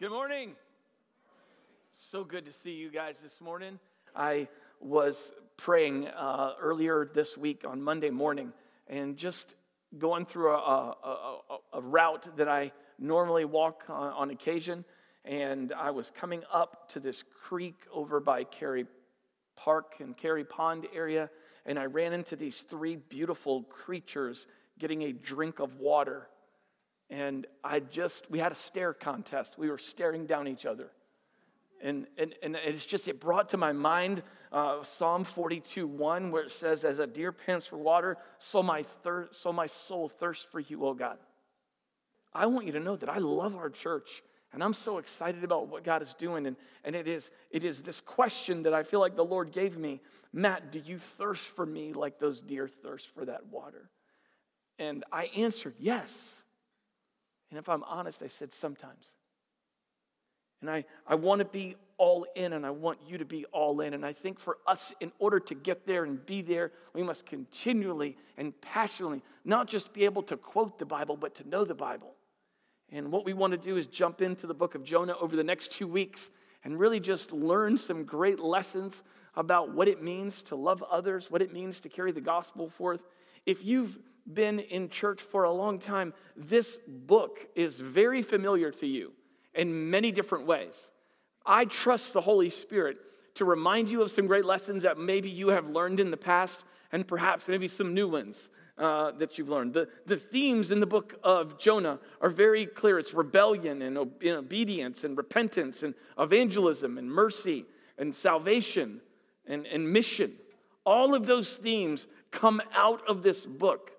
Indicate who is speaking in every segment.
Speaker 1: Good morning. So good to see you guys this morning. I was praying uh, earlier this week on Monday morning and just going through a, a, a, a route that I normally walk on, on, occasion. And I was coming up to this creek over by Cary Park and Cary Pond area. And I ran into these three beautiful creatures getting a drink of water. And I just, we had a stare contest. We were staring down each other. And, and, and it's just, it brought to my mind uh, Psalm 42 1, where it says, As a deer pants for water, so my, thir- so my soul thirsts for you, O God. I want you to know that I love our church. And I'm so excited about what God is doing. And, and it, is, it is this question that I feel like the Lord gave me Matt, do you thirst for me like those deer thirst for that water? And I answered yes. And if I'm honest, I said sometimes. And I, I want to be all in, and I want you to be all in. And I think for us, in order to get there and be there, we must continually and passionately not just be able to quote the Bible, but to know the Bible. And what we want to do is jump into the book of Jonah over the next two weeks and really just learn some great lessons about what it means to love others, what it means to carry the gospel forth. If you've been in church for a long time, this book is very familiar to you in many different ways. I trust the Holy Spirit to remind you of some great lessons that maybe you have learned in the past and perhaps maybe some new ones uh, that you've learned. The, the themes in the book of Jonah are very clear it's rebellion and, and obedience and repentance and evangelism and mercy and salvation and, and mission. All of those themes come out of this book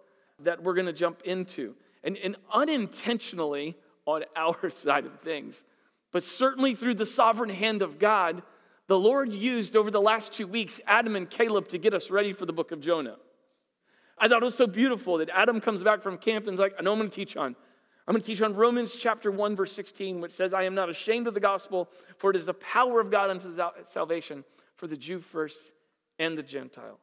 Speaker 1: that we're going to jump into. And, and unintentionally, on our side of things. But certainly through the sovereign hand of God, the Lord used over the last two weeks Adam and Caleb to get us ready for the book of Jonah. I thought it was so beautiful that Adam comes back from camp and is like, I know I'm going to teach on. I'm going to teach on Romans chapter 1, verse 16, which says, I am not ashamed of the gospel, for it is the power of God unto salvation for the Jew first and the Gentile.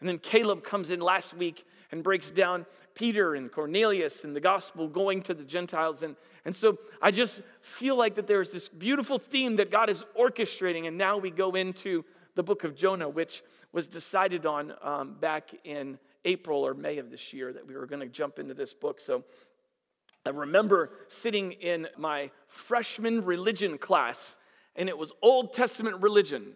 Speaker 1: And then Caleb comes in last week and breaks down Peter and Cornelius and the gospel going to the Gentiles. And, and so I just feel like that there's this beautiful theme that God is orchestrating. And now we go into the book of Jonah, which was decided on um, back in April or May of this year that we were going to jump into this book. So I remember sitting in my freshman religion class, and it was Old Testament religion.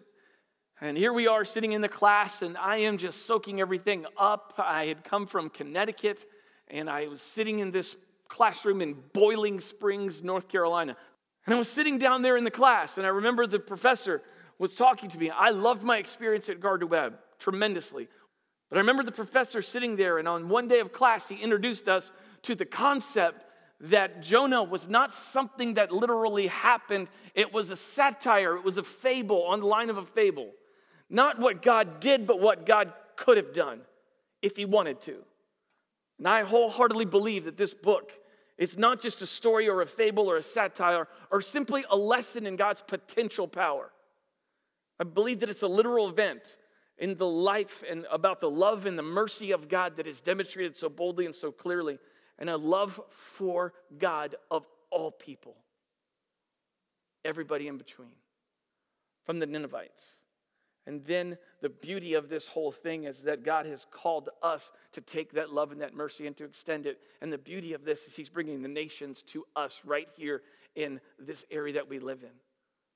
Speaker 1: And here we are sitting in the class, and I am just soaking everything up. I had come from Connecticut, and I was sitting in this classroom in Boiling Springs, North Carolina. And I was sitting down there in the class, and I remember the professor was talking to me. I loved my experience at Gardner Webb tremendously. But I remember the professor sitting there, and on one day of class, he introduced us to the concept that Jonah was not something that literally happened, it was a satire, it was a fable on the line of a fable. Not what God did, but what God could have done if He wanted to. And I wholeheartedly believe that this book is not just a story or a fable or a satire or simply a lesson in God's potential power. I believe that it's a literal event in the life and about the love and the mercy of God that is demonstrated so boldly and so clearly, and a love for God of all people, everybody in between, from the Ninevites and then the beauty of this whole thing is that God has called us to take that love and that mercy and to extend it. And the beauty of this is He's bringing the nations to us right here in this area that we live in.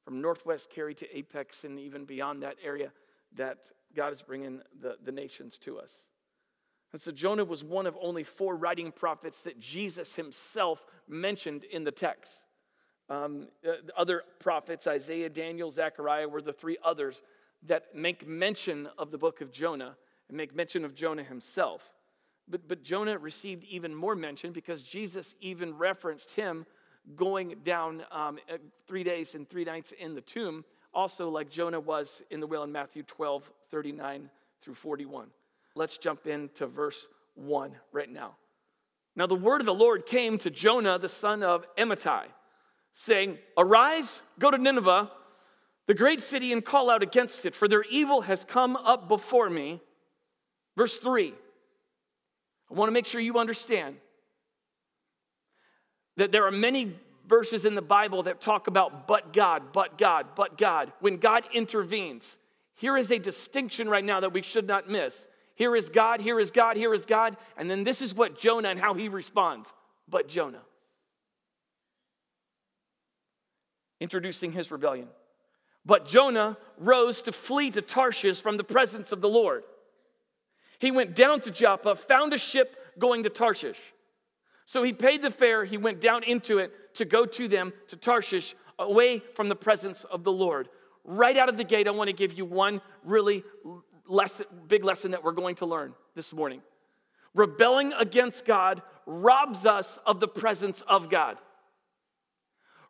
Speaker 1: From Northwest Cary to Apex and even beyond that area, that God is bringing the, the nations to us. And so Jonah was one of only four writing prophets that Jesus himself mentioned in the text. Um, uh, other prophets, Isaiah, Daniel, Zechariah, were the three others that make mention of the book of Jonah and make mention of Jonah himself. But, but Jonah received even more mention because Jesus even referenced him going down um, uh, three days and three nights in the tomb, also like Jonah was in the whale in Matthew 12, 39 through 41. Let's jump into verse 1 right now. Now, the word of the Lord came to Jonah, the son of Amittai, saying, Arise, go to Nineveh the great city and call out against it, for their evil has come up before me. Verse 3. I want to make sure you understand that there are many verses in the Bible that talk about but God, but God, but God. When God intervenes, here is a distinction right now that we should not miss. Here is God, here is God, here is God. And then this is what Jonah and how he responds. But Jonah. Introducing his rebellion. But Jonah rose to flee to Tarshish from the presence of the Lord. He went down to Joppa, found a ship going to Tarshish. So he paid the fare, he went down into it to go to them, to Tarshish, away from the presence of the Lord. Right out of the gate, I want to give you one really lesson, big lesson that we're going to learn this morning. Rebelling against God robs us of the presence of God.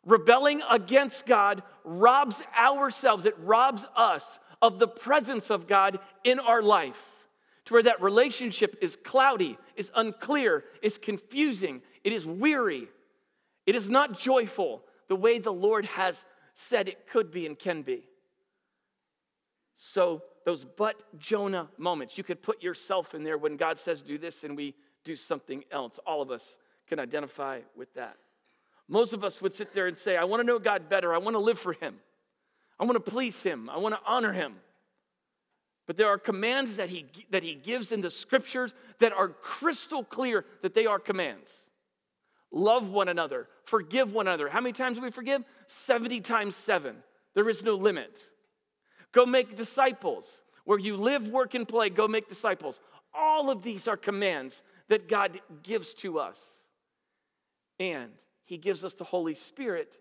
Speaker 1: Rebelling against God robs ourselves, it robs us of the presence of God in our life. To where that relationship is cloudy, is unclear, is confusing, it is weary, it is not joyful the way the Lord has said it could be and can be. So, those but Jonah moments, you could put yourself in there when God says do this and we do something else. All of us can identify with that. Most of us would sit there and say, I want to know God better. I want to live for Him. I want to please Him. I want to honor Him. But there are commands that he, that he gives in the scriptures that are crystal clear that they are commands. Love one another, forgive one another. How many times do we forgive? 70 times seven. There is no limit. Go make disciples. Where you live, work, and play, go make disciples. All of these are commands that God gives to us. And He gives us the Holy Spirit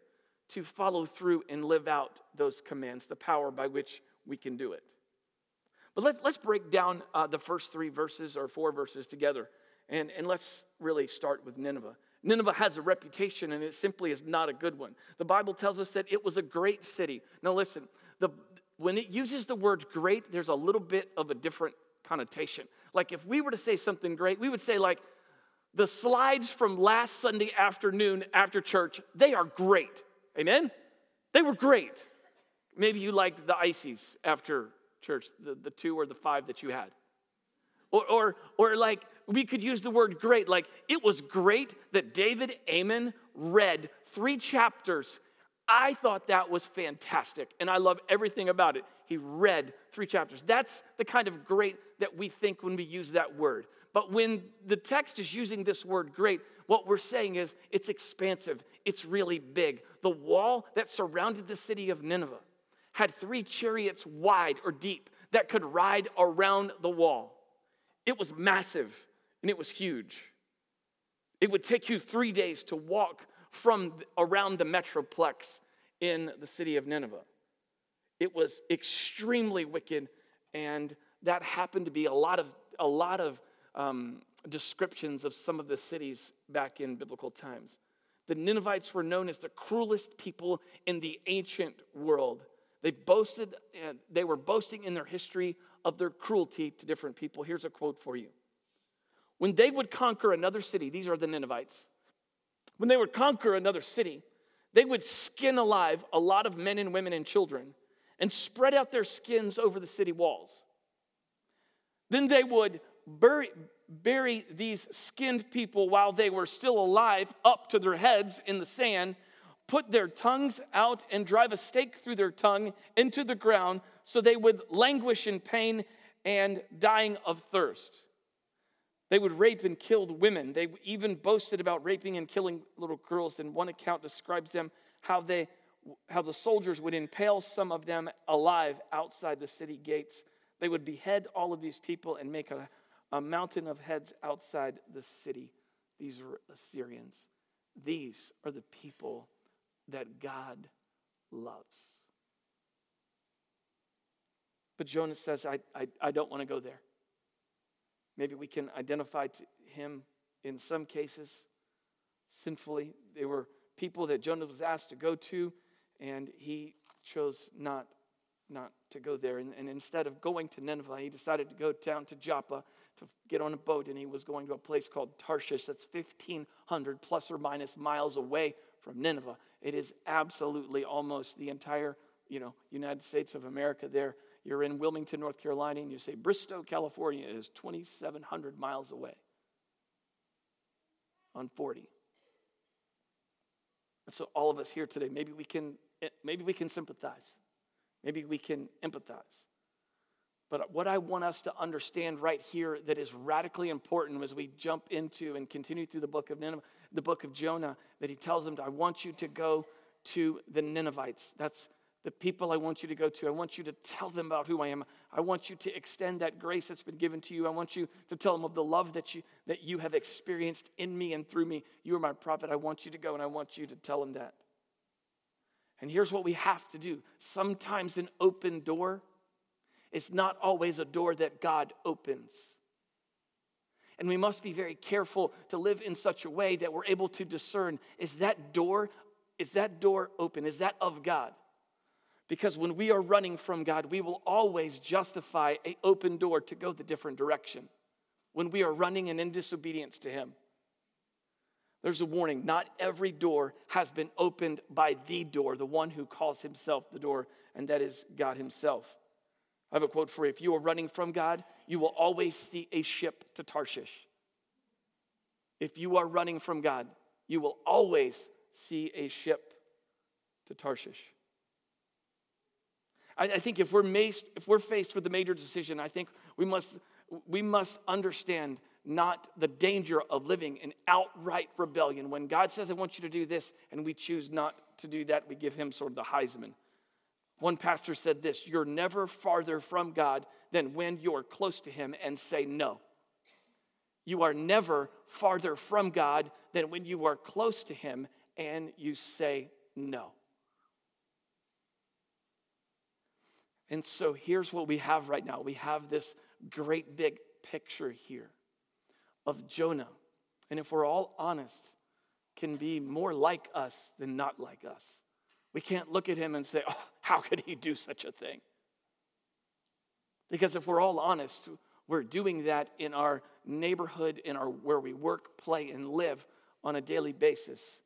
Speaker 1: to follow through and live out those commands, the power by which we can do it. But let's, let's break down uh, the first three verses or four verses together. And, and let's really start with Nineveh. Nineveh has a reputation and it simply is not a good one. The Bible tells us that it was a great city. Now, listen, the, when it uses the word great, there's a little bit of a different connotation. Like if we were to say something great, we would say, like, the slides from last Sunday afternoon after church, they are great. Amen? They were great. Maybe you liked the ices after church, the, the two or the five that you had. Or, or, or like we could use the word great, like it was great that David Amen read three chapters I thought that was fantastic, and I love everything about it. He read three chapters. That's the kind of great that we think when we use that word. But when the text is using this word great, what we're saying is it's expansive, it's really big. The wall that surrounded the city of Nineveh had three chariots wide or deep that could ride around the wall. It was massive and it was huge. It would take you three days to walk from around the metroplex in the city of Nineveh. It was extremely wicked, and that happened to be a lot of, a lot of um, descriptions of some of the cities back in biblical times. The Ninevites were known as the cruelest people in the ancient world. They boasted, they were boasting in their history of their cruelty to different people. Here's a quote for you. When they would conquer another city, these are the Ninevites, when they would conquer another city, they would skin alive a lot of men and women and children and spread out their skins over the city walls. Then they would bury, bury these skinned people while they were still alive up to their heads in the sand, put their tongues out, and drive a stake through their tongue into the ground so they would languish in pain and dying of thirst. They would rape and kill the women. They even boasted about raping and killing little girls. And one account describes them how they how the soldiers would impale some of them alive outside the city gates. They would behead all of these people and make a, a mountain of heads outside the city. These are Assyrians. These are the people that God loves. But Jonah says, I, I, I don't want to go there. Maybe we can identify to him in some cases sinfully. They were people that Jonah was asked to go to, and he chose not, not to go there. And, and instead of going to Nineveh, he decided to go down to Joppa to get on a boat, and he was going to a place called Tarshish that's 1,500 plus or minus miles away from Nineveh. It is absolutely almost the entire you know, United States of America there you're in Wilmington, North Carolina, and you say Barstow, California is 2,700 miles away on 40. And so all of us here today, maybe we can eh, maybe we can sympathize. Maybe we can empathize. But what I want us to understand right here that is radically important as we jump into and continue through the book of Nineveh, the book of Jonah, that he tells them, I want you to go to the Ninevites. That's the people I want you to go to. I want you to tell them about who I am. I want you to extend that grace that's been given to you. I want you to tell them of the love that you that you have experienced in me and through me. You are my prophet. I want you to go and I want you to tell them that. And here's what we have to do. Sometimes an open door it's not always a door that God opens. And we must be very careful to live in such a way that we're able to discern is that door is that door open? Is that of God? Because when we are running from God, we will always justify a open door to go the different direction. When we are running and in disobedience to him. There's a warning. Not every door has been opened by the door, the one who calls himself the door, and that is God himself. I have a quote for you. If you are running from God, you will always see a ship to Tarshish. If you are running from God, you will always see a ship to Tarshish. I, I think if we're, maced, if we're faced with a major decision, I think we must, we must understand not the danger of living in outright rebellion. When God says, I want you to do this, and we choose not to do that, we give him sort of the Heisman. One pastor said this You're never farther from God than when you're close to Him and say no. You are never farther from God than when you are close to Him and you say no. And so here's what we have right now we have this great big picture here of Jonah. And if we're all honest, can be more like us than not like us. We can't look at him and say, oh, how could he do such a thing? Because if we're all honest, we're doing that in our neighborhood, in our where we work, play, and live on a daily basis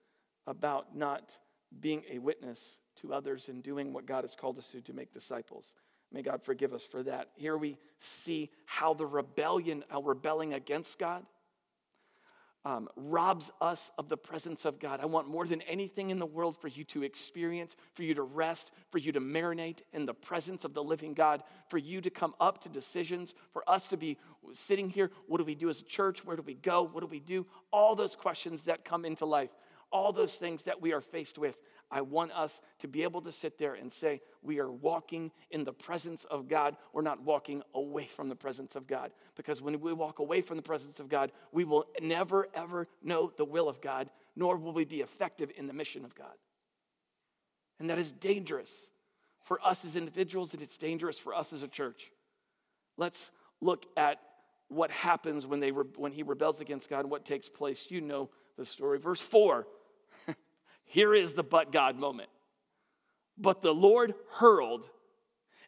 Speaker 1: about not being a witness to others and doing what God has called us to to make disciples. May God forgive us for that. Here we see how the rebellion, how rebelling against God, um, robs us of the presence of God. I want more than anything in the world for you to experience, for you to rest, for you to marinate in the presence of the living God, for you to come up to decisions, for us to be sitting here. What do we do as a church? Where do we go? What do we do? All those questions that come into life, all those things that we are faced with. I want us to be able to sit there and say, we are walking in the presence of God. We're not walking away from the presence of God. Because when we walk away from the presence of God, we will never, ever know the will of God, nor will we be effective in the mission of God. And that is dangerous for us as individuals, and it's dangerous for us as a church. Let's look at what happens when, they re- when he rebels against God what takes place. You know the story. Verse 4 here is the but God moment. But the Lord hurled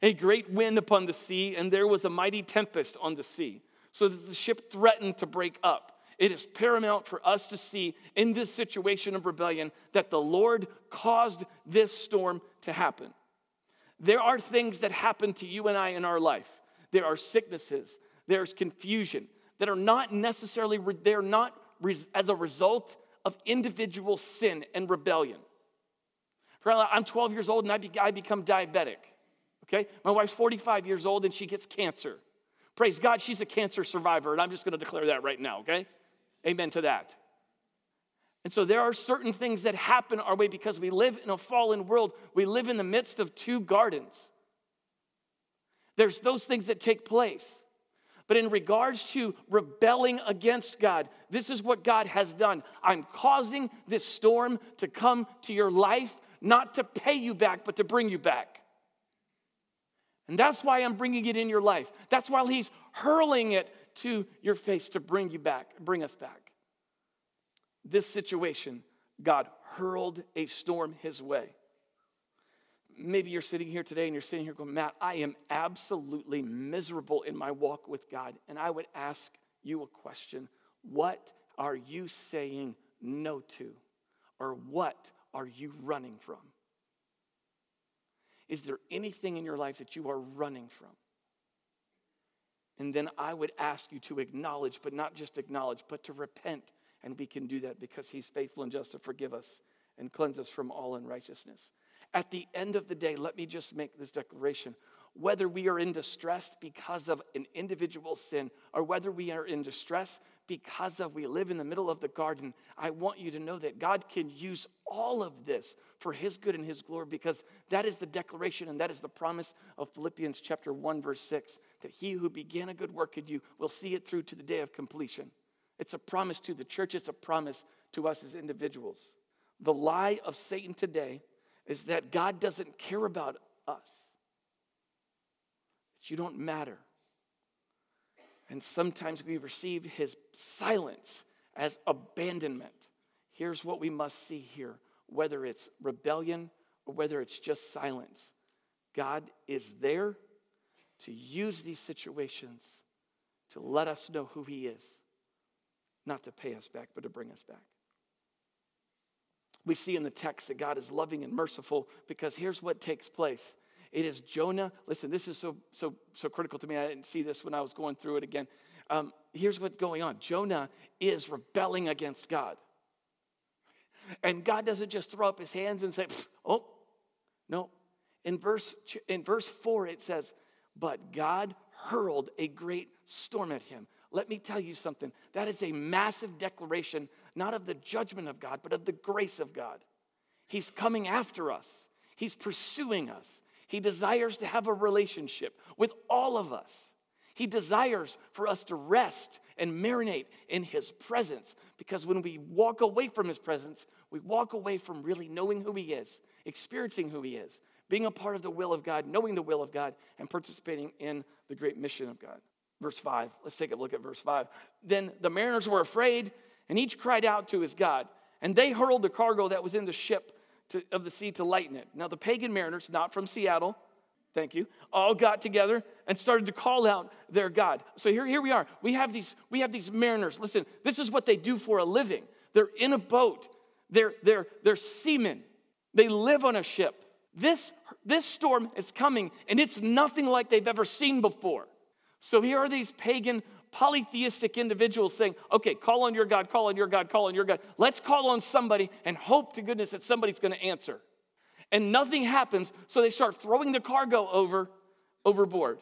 Speaker 1: a great wind upon the sea, and there was a mighty tempest on the sea, so that the ship threatened to break up. It is paramount for us to see in this situation of rebellion that the Lord caused this storm to happen. There are things that happen to you and I in our life. There are sicknesses, there's confusion that are not necessarily, they're not as a result of individual sin and rebellion. I'm 12 years old and I, be, I become diabetic. Okay? My wife's 45 years old and she gets cancer. Praise God, she's a cancer survivor, and I'm just to declare that right now, okay? Amen to that. And so there are certain things that happen our way because we live in a fallen world. We live in the midst of two gardens. There's those things that take place. But in regards to rebelling against God, this is what God has done. I'm causing this storm to come to your life, not to pay you back, but to bring you back. And that's why I'm bringing it in your life. That's why He's hurling it to your face to bring you back, bring us back. This situation, God hurled a storm His way maybe you're sitting here today and you're sitting here going, Matt, I am absolutely miserable in my walk with God. And I would ask you a question What are you saying no to? Or what are you running from? Is there anything in your life that you are running from? And then I would ask you to acknowledge, but not just acknowledge, but to repent. And we can do that because He's faithful and just to forgive us and cleanse us from all unrighteousness. At the end of the day, let me just make this declaration. Whether we are in distress because of an individual sin or whether we are in distress because of we live in the middle of the garden, I want you to know that God can use all of this for his good and his glory because that is the declaration and that is the promise of Philippians chapter 1 verse 6 that he who began a good work in you will see it through to the day of completion. It's a promise to the church, it's a promise to us as individuals. The lie of Satan today is that God doesn't care about us. That you don't matter. And sometimes we receive his silence as abandonment. Here's what we must see here whether it's rebellion or whether it's just silence. God is there to use these situations to let us know who He is, not to pay us back, but to bring us back. We see in the text that God is loving and merciful because here's what takes place. It is Jonah. Listen, this is so so so critical to me. I didn't see this when I was going through it again. Um, here's what's going on. Jonah is rebelling against God. And God doesn't just throw up his hands and say, oh, no. In verse, in verse 4, it says, But God hurled a great storm at him. Let me tell you something. That is a massive declaration, not of the judgment of God, but of the grace of God. He's coming after us, He's pursuing us. He desires to have a relationship with all of us. He desires for us to rest and marinate in His presence because when we walk away from His presence, we walk away from really knowing who He is, experiencing who He is, being a part of the will of God, knowing the will of God, and participating in the great mission of God. Verse 5, let's take a look at verse 5. Then the mariners were afraid, and each cried out to his God, and they hurled the cargo that was in the ship to, of the sea to lighten it. Now, the pagan mariners, not from Seattle, thank you, all got together and started to call out their God. So here, here we are. We have, these, we have these mariners. Listen, this is what they do for a living. They're in a boat, they're, they're, they're seamen, they live on a ship. This, this storm is coming, and it's nothing like they've ever seen before. So here are these pagan polytheistic individuals saying, okay, call on your God, call on your God, call on your God. Let's call on somebody and hope to goodness that somebody's going to answer. And nothing happens, so they start throwing the cargo over overboard.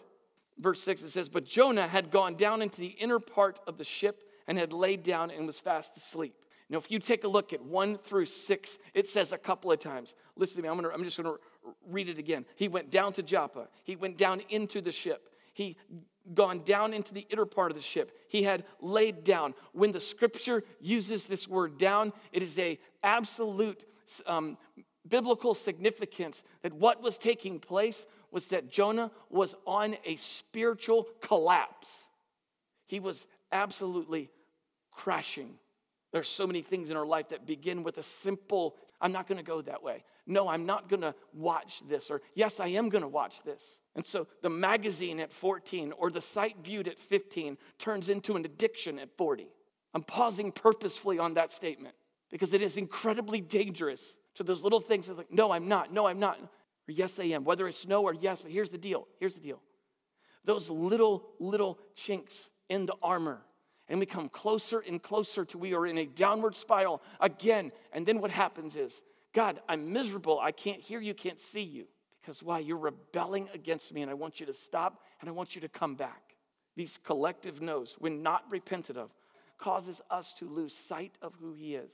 Speaker 1: Verse 6 it says, But Jonah had gone down into the inner part of the ship and had laid down and was fast asleep. Now, if you take a look at 1 through 6, it says a couple of times. Listen to me, I'm, gonna, I'm just going to read it again. He went down to Joppa, he went down into the ship. He gone down into the inner part of the ship. He had laid down. When the scripture uses this word down, it is a absolute um, biblical significance that what was taking place was that Jonah was on a spiritual collapse. He was absolutely crashing. There's so many things in our life that begin with a simple, I'm not going to go that way. No, I'm not going to watch this. Or, yes, I am going to watch this. And so the magazine at 14 or the site viewed at 15 turns into an addiction at 40. I'm pausing purposefully on that statement because it is incredibly dangerous to those little things that like, no, I'm not, no, I'm not, or yes, I am. Whether it's no or yes, but here's the deal. Here's the deal. Those little, little chinks in the armor and we come closer and closer to we are in a downward spiral again. And then what happens is, God, I'm miserable. I can't hear you, can't see you. Because why? You're rebelling against me, and I want you to stop and I want you to come back. These collective no's, when not repented of, causes us to lose sight of who he is.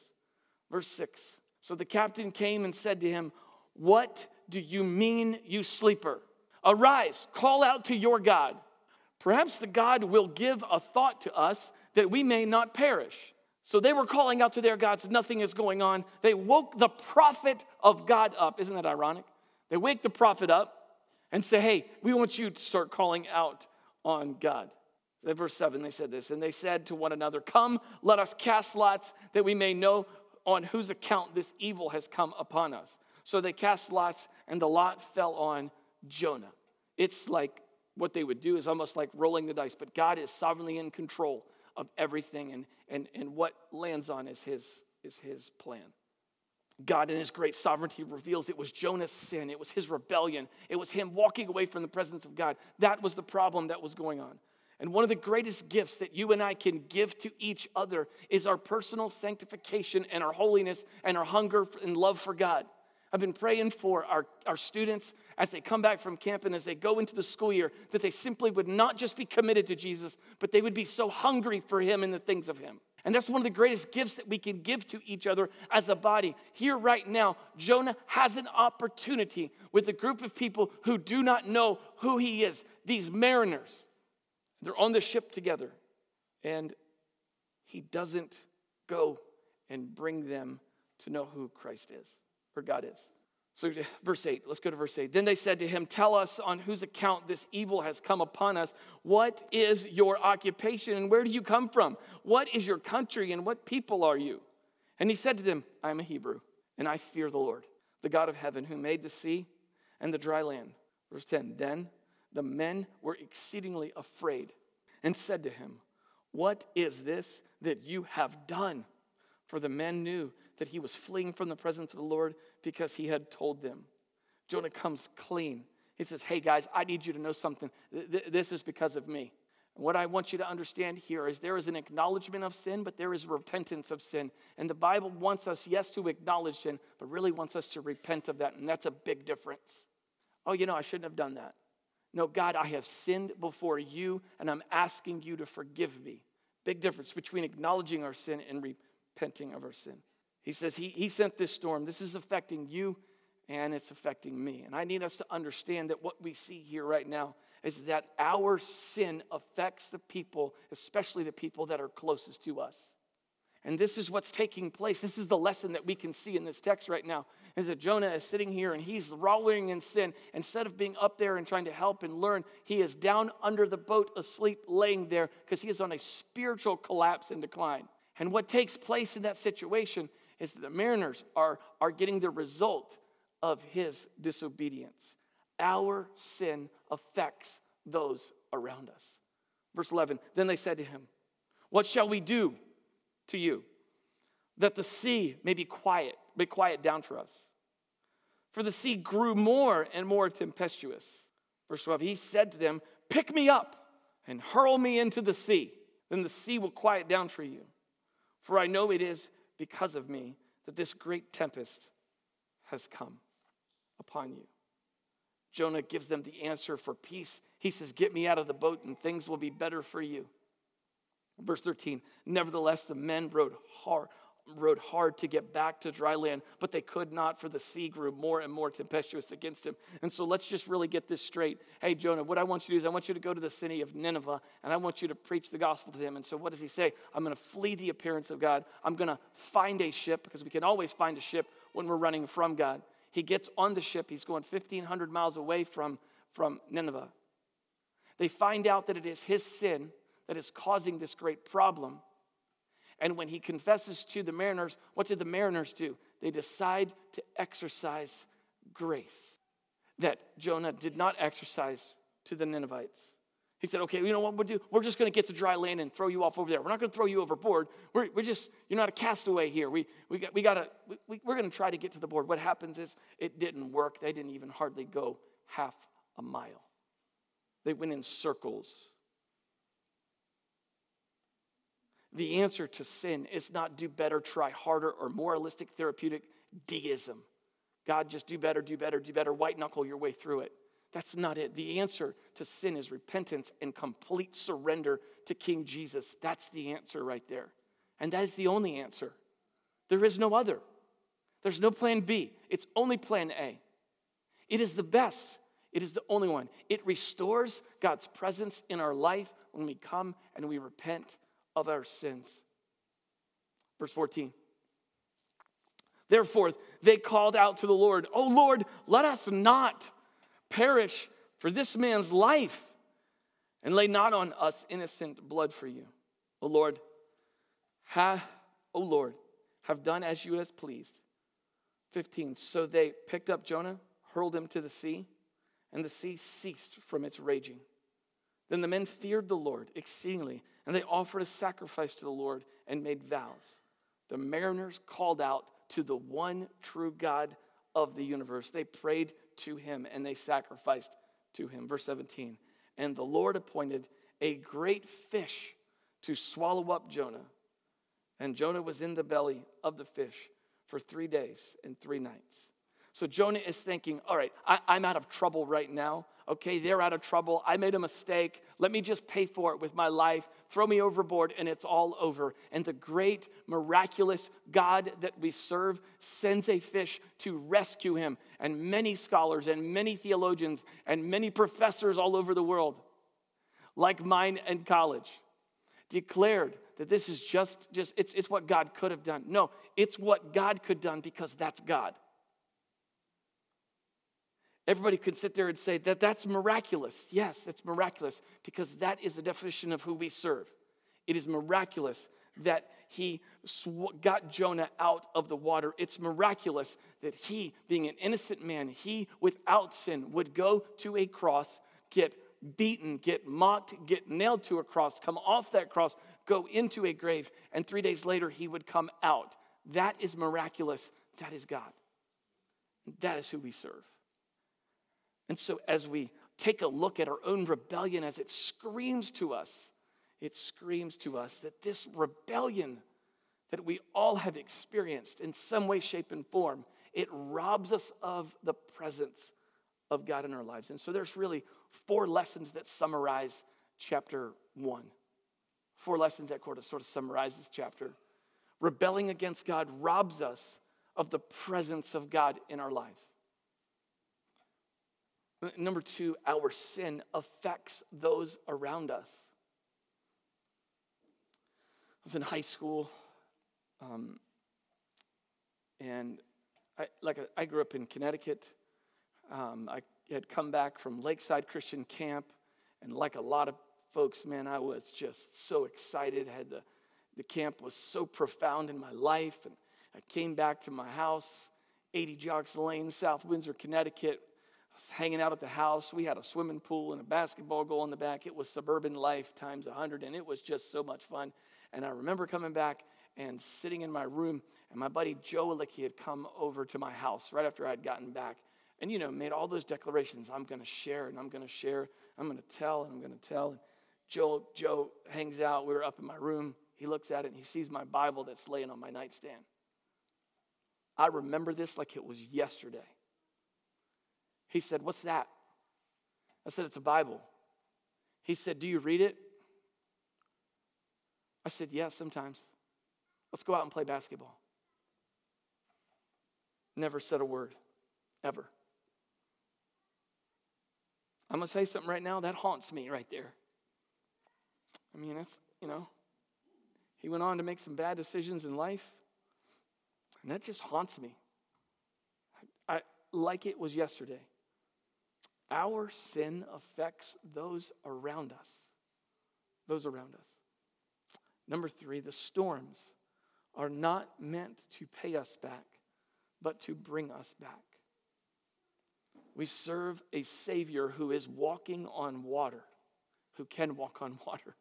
Speaker 1: Verse 6 So the captain came and said to him, What do you mean, you sleeper? Arise, call out to your God. Perhaps the God will give a thought to us that we may not perish. So they were calling out to their gods, nothing is going on. They woke the prophet of God up. Isn't that ironic? They wake the prophet up and say, Hey, we want you to start calling out on God. In verse 7, they said this, and they said to one another, Come, let us cast lots that we may know on whose account this evil has come upon us. So they cast lots, and the lot fell on Jonah. It's like what they would do is almost like rolling the dice, but God is sovereignly in control of everything, and, and, and what lands on is his, is his plan. God, in his great sovereignty, reveals it was Jonah's sin, it was his rebellion, it was him walking away from the presence of God. That was the problem that was going on. And one of the greatest gifts that you and I can give to each other is our personal sanctification and our holiness and our hunger and love for God. I've been praying for our, our students as they come back from camp and as they go into the school year that they simply would not just be committed to Jesus, but they would be so hungry for Him and the things of Him. And that's one of the greatest gifts that we can give to each other as a body. Here, right now, Jonah has an opportunity with a group of people who do not know who he is, these mariners. They're on the ship together, and he doesn't go and bring them to know who Christ is or God is. So, verse 8, let's go to verse 8. Then they said to him, Tell us on whose account this evil has come upon us. What is your occupation and where do you come from? What is your country and what people are you? And he said to them, I am a Hebrew, and I fear the Lord, the God of heaven, who made the sea and the dry land. Verse 10 Then the men were exceedingly afraid and said to him, What is this that you have done? For the men knew that he was fleeing from the presence of the Lord because he had told them. Jonah comes clean. He says, Hey guys, I need you to know something. This is because of me. What I want you to understand here is there is an acknowledgement of sin, but there is repentance of sin. And the Bible wants us, yes, to acknowledge sin, but really wants us to repent of that. And that's a big difference. Oh, you know, I shouldn't have done that. No, God, I have sinned before you, and I'm asking you to forgive me. Big difference between acknowledging our sin and repenting of our sin. He says, he, he sent this storm. This is affecting you, and it's affecting me. And I need us to understand that what we see here right now is that our sin affects the people, especially the people that are closest to us. And this is what's taking place. This is the lesson that we can see in this text right now. Is that Jonah is sitting here and he's rolling in sin. Instead of being up there and trying to help and learn, he is down under the boat asleep, laying there because he is on a spiritual collapse and decline. And what takes place in that situation is that the mariners are, are getting the result of his disobedience. Our sin affects those around us. Verse 11 Then they said to him, What shall we do? to you, that the sea may be quiet, may quiet down for us. For the sea grew more and more tempestuous. Verse 12, he said to them, Pick me up and hurl me into the sea. Then the sea will quiet down for you. For I know it is because of me that this great tempest has come upon you. Jonah gives them the answer for peace. He says, Get me out of the boat and things will be better for you. Verse 13, nevertheless, the men rowed hard, rowed hard to get back to dry land, but they could not, for the sea grew more and more tempestuous against him. And so let's just really get this straight. Hey, Jonah, what I want you to do is I want you to go to the city of Nineveh and I want you to preach the gospel to them. And so what does he say? I'm going to flee the appearance of God. I'm going to find a ship because we can always find a ship when we're running from God. He gets on the ship. He's going 1,500 miles away from, from Nineveh. They find out that it is his sin that is causing this great problem. And when he confesses to the mariners, what did the mariners do? They decide to exercise grace that Jonah did not exercise to the Ninevites. He said, okay, you know what we'll do? We're just going to get to dry land and throw you off over there. We're not going to throw you overboard. We're, we're just, you're not a castaway here. We, we got, we got to, we, we're going to try to get to the board. What happens is it didn't work. They didn't even hardly go half a mile. They went in circles The answer to sin is not do better, try harder, or moralistic therapeutic deism. God, just do better, do better, do better, white knuckle your way through it. That's not it. The answer to sin is repentance and complete surrender to King Jesus. That's the answer right there. And that is the only answer. There is no other. There's no plan B, it's only plan A. It is the best, it is the only one. It restores God's presence in our life when we come and we repent of our sins. Verse 14. Therefore, they called out to the Lord, O Lord, let us not perish for this man's life, and lay not on us innocent blood for you. O Lord, ha, O Lord, have done as you have pleased. 15. So they picked up Jonah, hurled him to the sea, and the sea ceased from its raging. Then the men feared the Lord exceedingly, and they offered a sacrifice to the Lord and made vows. The mariners called out to the one true God of the universe. They prayed to him and they sacrificed to him. Verse 17. And the Lord appointed a great fish to swallow up Jonah. And Jonah was in the belly of the fish for three days and three nights. So Jonah is thinking, all right, I, am out of trouble right now. Okay, they're out of trouble. I made a mistake. Let me just pay for it with my life. Throw me overboard, and it's all over. And the great, miraculous God that we serve sends a fish to rescue him. And many scholars, and many theologians, and many professors all over the world, like mine in college, declared that this is just, just it's, it's what God could have done. No, it's what God could have done because that's God. Everybody could sit there and say that that's miraculous. Yes, it's miraculous because that is the definition of who we serve. It is miraculous that he sw- got Jonah out of the water. It's miraculous that he, being an innocent man, he without sin would go to a cross, get beaten, get mocked, get nailed to a cross, come off that cross, go into a grave, and three days later he would come out. That is miraculous. That is God. That is who we serve. And so, as we take a look at our own rebellion, as it screams to us, it screams to us that this rebellion that we all have experienced in some way, shape, and form, it robs us of the presence of God in our lives. And so, there's really four lessons that summarize chapter one. Four lessons that sort of summarize this chapter. Rebelling against God robs us of the presence of God in our lives. Number two, our sin affects those around us. I was in high school, um, and I, like I grew up in Connecticut. Um, I had come back from Lakeside Christian Camp, and like a lot of folks, man, I was just so excited. I had the, the camp was so profound in my life, and I came back to my house, 80 Jocks Lane, South Windsor, Connecticut, hanging out at the house. We had a swimming pool and a basketball goal in the back. It was suburban life times 100, and it was just so much fun. And I remember coming back and sitting in my room, and my buddy Joe Alicki had come over to my house right after I'd gotten back. And, you know, made all those declarations I'm going to share, and I'm going to share, I'm going to tell, and I'm going to tell. And Joe, Joe hangs out. We were up in my room. He looks at it, and he sees my Bible that's laying on my nightstand. I remember this like it was yesterday. He said, What's that? I said, It's a Bible. He said, Do you read it? I said, yeah, sometimes. Let's go out and play basketball. Never said a word, ever. I'm going to say something right now that haunts me right there. I mean, that's, you know, he went on to make some bad decisions in life, and that just haunts me. I, I like it was yesterday. Our sin affects those around us. Those around us. Number three, the storms are not meant to pay us back, but to bring us back. We serve a Savior who is walking on water, who can walk on water.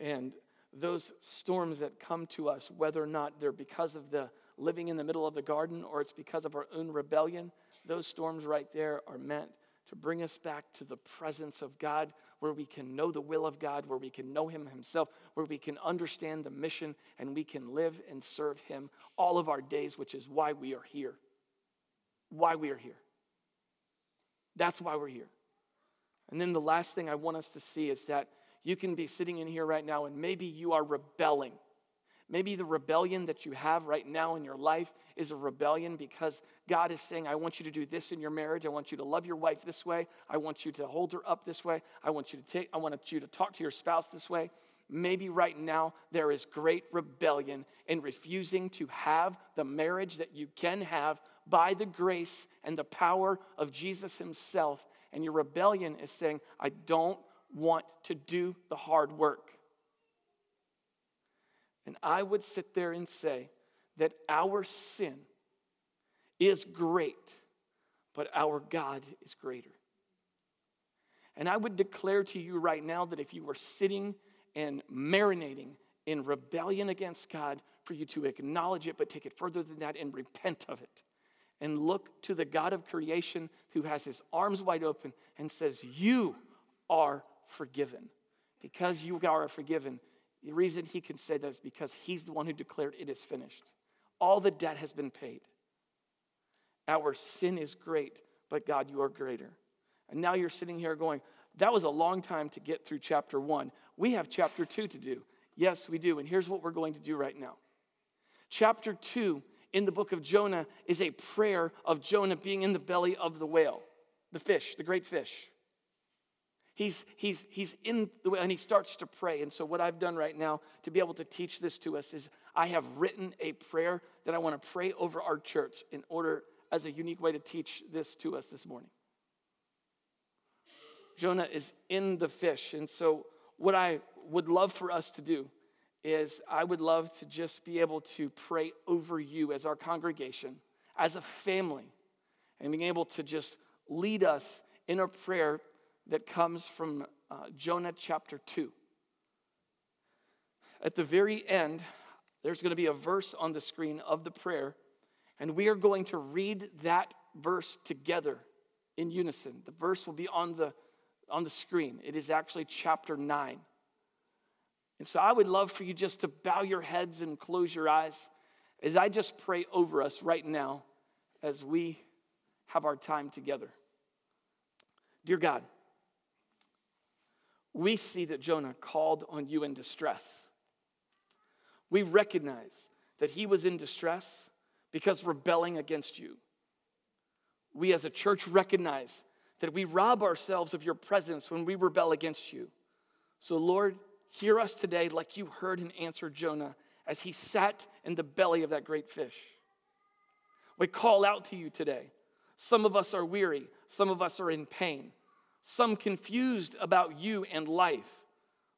Speaker 1: And those storms that come to us, whether or not they're because of the living in the middle of the garden or it's because of our own rebellion, those storms right there are meant to bring us back to the presence of God, where we can know the will of God, where we can know Him Himself, where we can understand the mission, and we can live and serve Him all of our days, which is why we are here. Why we are here. That's why we're here. And then the last thing I want us to see is that you can be sitting in here right now and maybe you are rebelling Maybe the rebellion that you have right now in your life is a rebellion because God is saying, I want you to do this in your marriage. I want you to love your wife this way. I want you to hold her up this way. I want you to take, I want you to talk to your spouse this way. Maybe right now there is great rebellion in refusing to have the marriage that you can have by the grace and the power of Jesus Himself. And your rebellion is saying, I don't want to do the hard work. And I would sit there and say that our sin is great, but our God is greater. And I would declare to you right now that if you were sitting and marinating in rebellion against God, for you to acknowledge it, but take it further than that and repent of it. And look to the God of creation who has his arms wide open and says, You are forgiven. Because you are forgiven, the reason he can say that is because he's the one who declared it is finished. All the debt has been paid. Our sin is great, but God, you are greater. And now you're sitting here going, that was a long time to get through chapter one. We have chapter two to do. Yes, we do. And here's what we're going to do right now. Chapter two in the book of Jonah is a prayer of Jonah being in the belly of the whale, the fish, the great fish. He's, he's, he's in the way and he starts to pray. And so, what I've done right now to be able to teach this to us is I have written a prayer that I want to pray over our church in order as a unique way to teach this to us this morning. Jonah is in the fish. And so, what I would love for us to do is I would love to just be able to pray over you as our congregation, as a family, and being able to just lead us in a prayer that comes from uh, Jonah chapter 2. At the very end, there's going to be a verse on the screen of the prayer, and we are going to read that verse together in unison. The verse will be on the, on the screen. It is actually chapter 9. And so I would love for you just to bow your heads and close your eyes as I just pray over us right now as we have our time together. Dear God, we see that Jonah called on you in distress. We recognize that he was in distress because rebelling against you. We as a church recognize that we rob ourselves of your presence when we rebel against you. So, Lord, hear us today like you heard and answered Jonah as he sat in the belly of that great fish. We call out to you today. Some of us are weary, some of us are in pain some confused about you and life.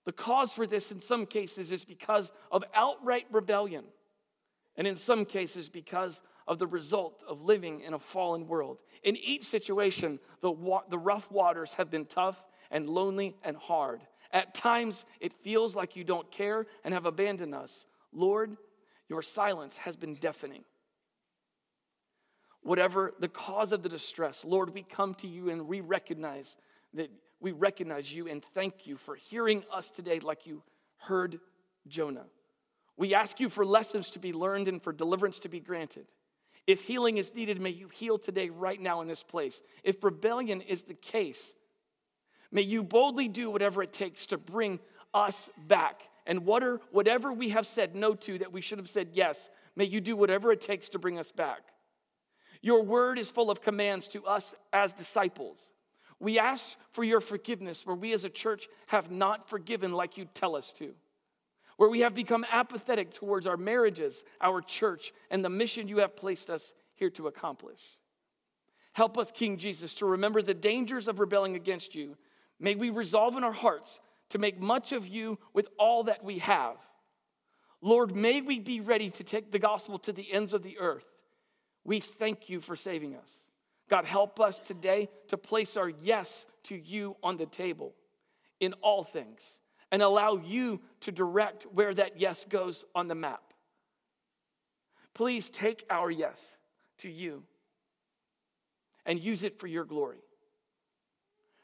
Speaker 1: The cause for this, in some cases, is because of outright rebellion, and in some cases, because of the result of living in a fallen world. In each situation, the, wa- the rough waters have been tough and lonely and hard. At times, it feels like you don't care and have abandoned us. Lord, your silence has been deafening. Whatever the cause of the distress, Lord, we come to you and we recognize that we recognize you and thank you for hearing us today like you heard Jonah. We ask you for lessons to be learned and for deliverance to be granted. If healing is needed, may you heal today, right now in this place. If rebellion is the case, may you boldly do whatever it takes to bring us back. And whatever we have said no to that we should have said yes, may you do whatever it takes to bring us back. Your word is full of commands to us as disciples. We ask for your forgiveness where we as a church have not forgiven like you tell us to, where we have become apathetic towards our marriages, our church, and the mission you have placed us here to accomplish. Help us, King Jesus, to remember the dangers of rebelling against you. May we resolve in our hearts to make much of you with all that we have. Lord, may we be ready to take the gospel to the ends of the earth. We thank you for saving us. God, help us today to place our yes to you on the table in all things and allow you to direct where that yes goes on the map. Please take our yes to you and use it for your glory.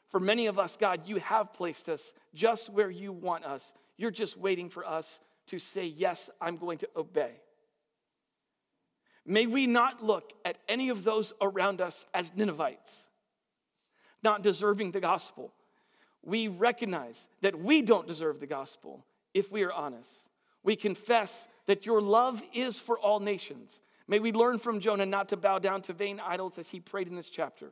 Speaker 1: For many of us, God, you have placed us just where you want us. You're just waiting for us to say, Yes, I'm going to obey. May we not look at any of those around us as Ninevites, not deserving the gospel. We recognize that we don't deserve the gospel if we are honest. We confess that your love is for all nations. May we learn from Jonah not to bow down to vain idols as he prayed in this chapter.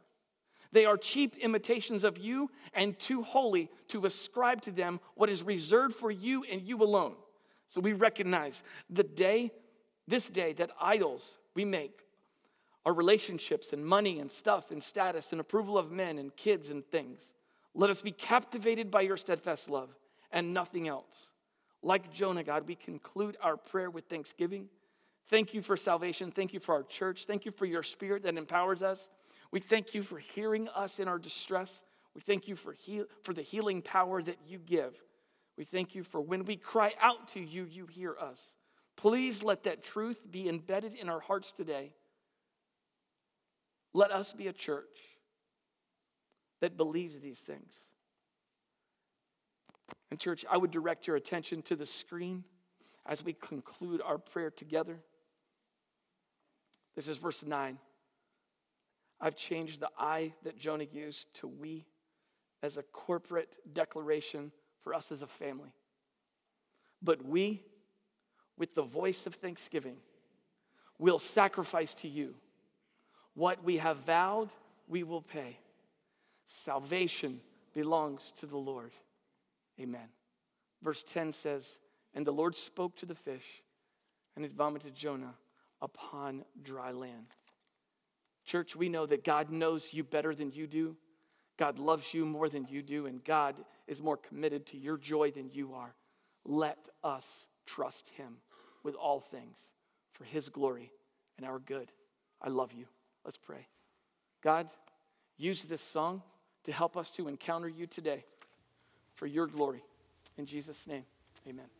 Speaker 1: They are cheap imitations of you and too holy to ascribe to them what is reserved for you and you alone. So we recognize the day this day that idols we make our relationships and money and stuff and status and approval of men and kids and things. Let us be captivated by your steadfast love and nothing else. Like Jonah, God, we conclude our prayer with thanksgiving. Thank you for salvation. Thank you for our church. Thank you for your spirit that empowers us. We thank you for hearing us in our distress. We thank you for, heal, for the healing power that you give. We thank you for when we cry out to you, you hear us. Please let that truth be embedded in our hearts today. Let us be a church that believes these things. And, church, I would direct your attention to the screen as we conclude our prayer together. This is verse 9. I've changed the I that Jonah used to we as a corporate declaration for us as a family. But we, with the voice of thanksgiving, we'll sacrifice to you. What we have vowed, we will pay. Salvation belongs to the Lord. Amen. Verse 10 says, And the Lord spoke to the fish, and it vomited Jonah upon dry land. Church, we know that God knows you better than you do. God loves you more than you do, and God is more committed to your joy than you are. Let us trust Him with all things for His glory and our good. I love you. Let's pray. God, use this song to help us to encounter you today for your glory. In Jesus' name, amen.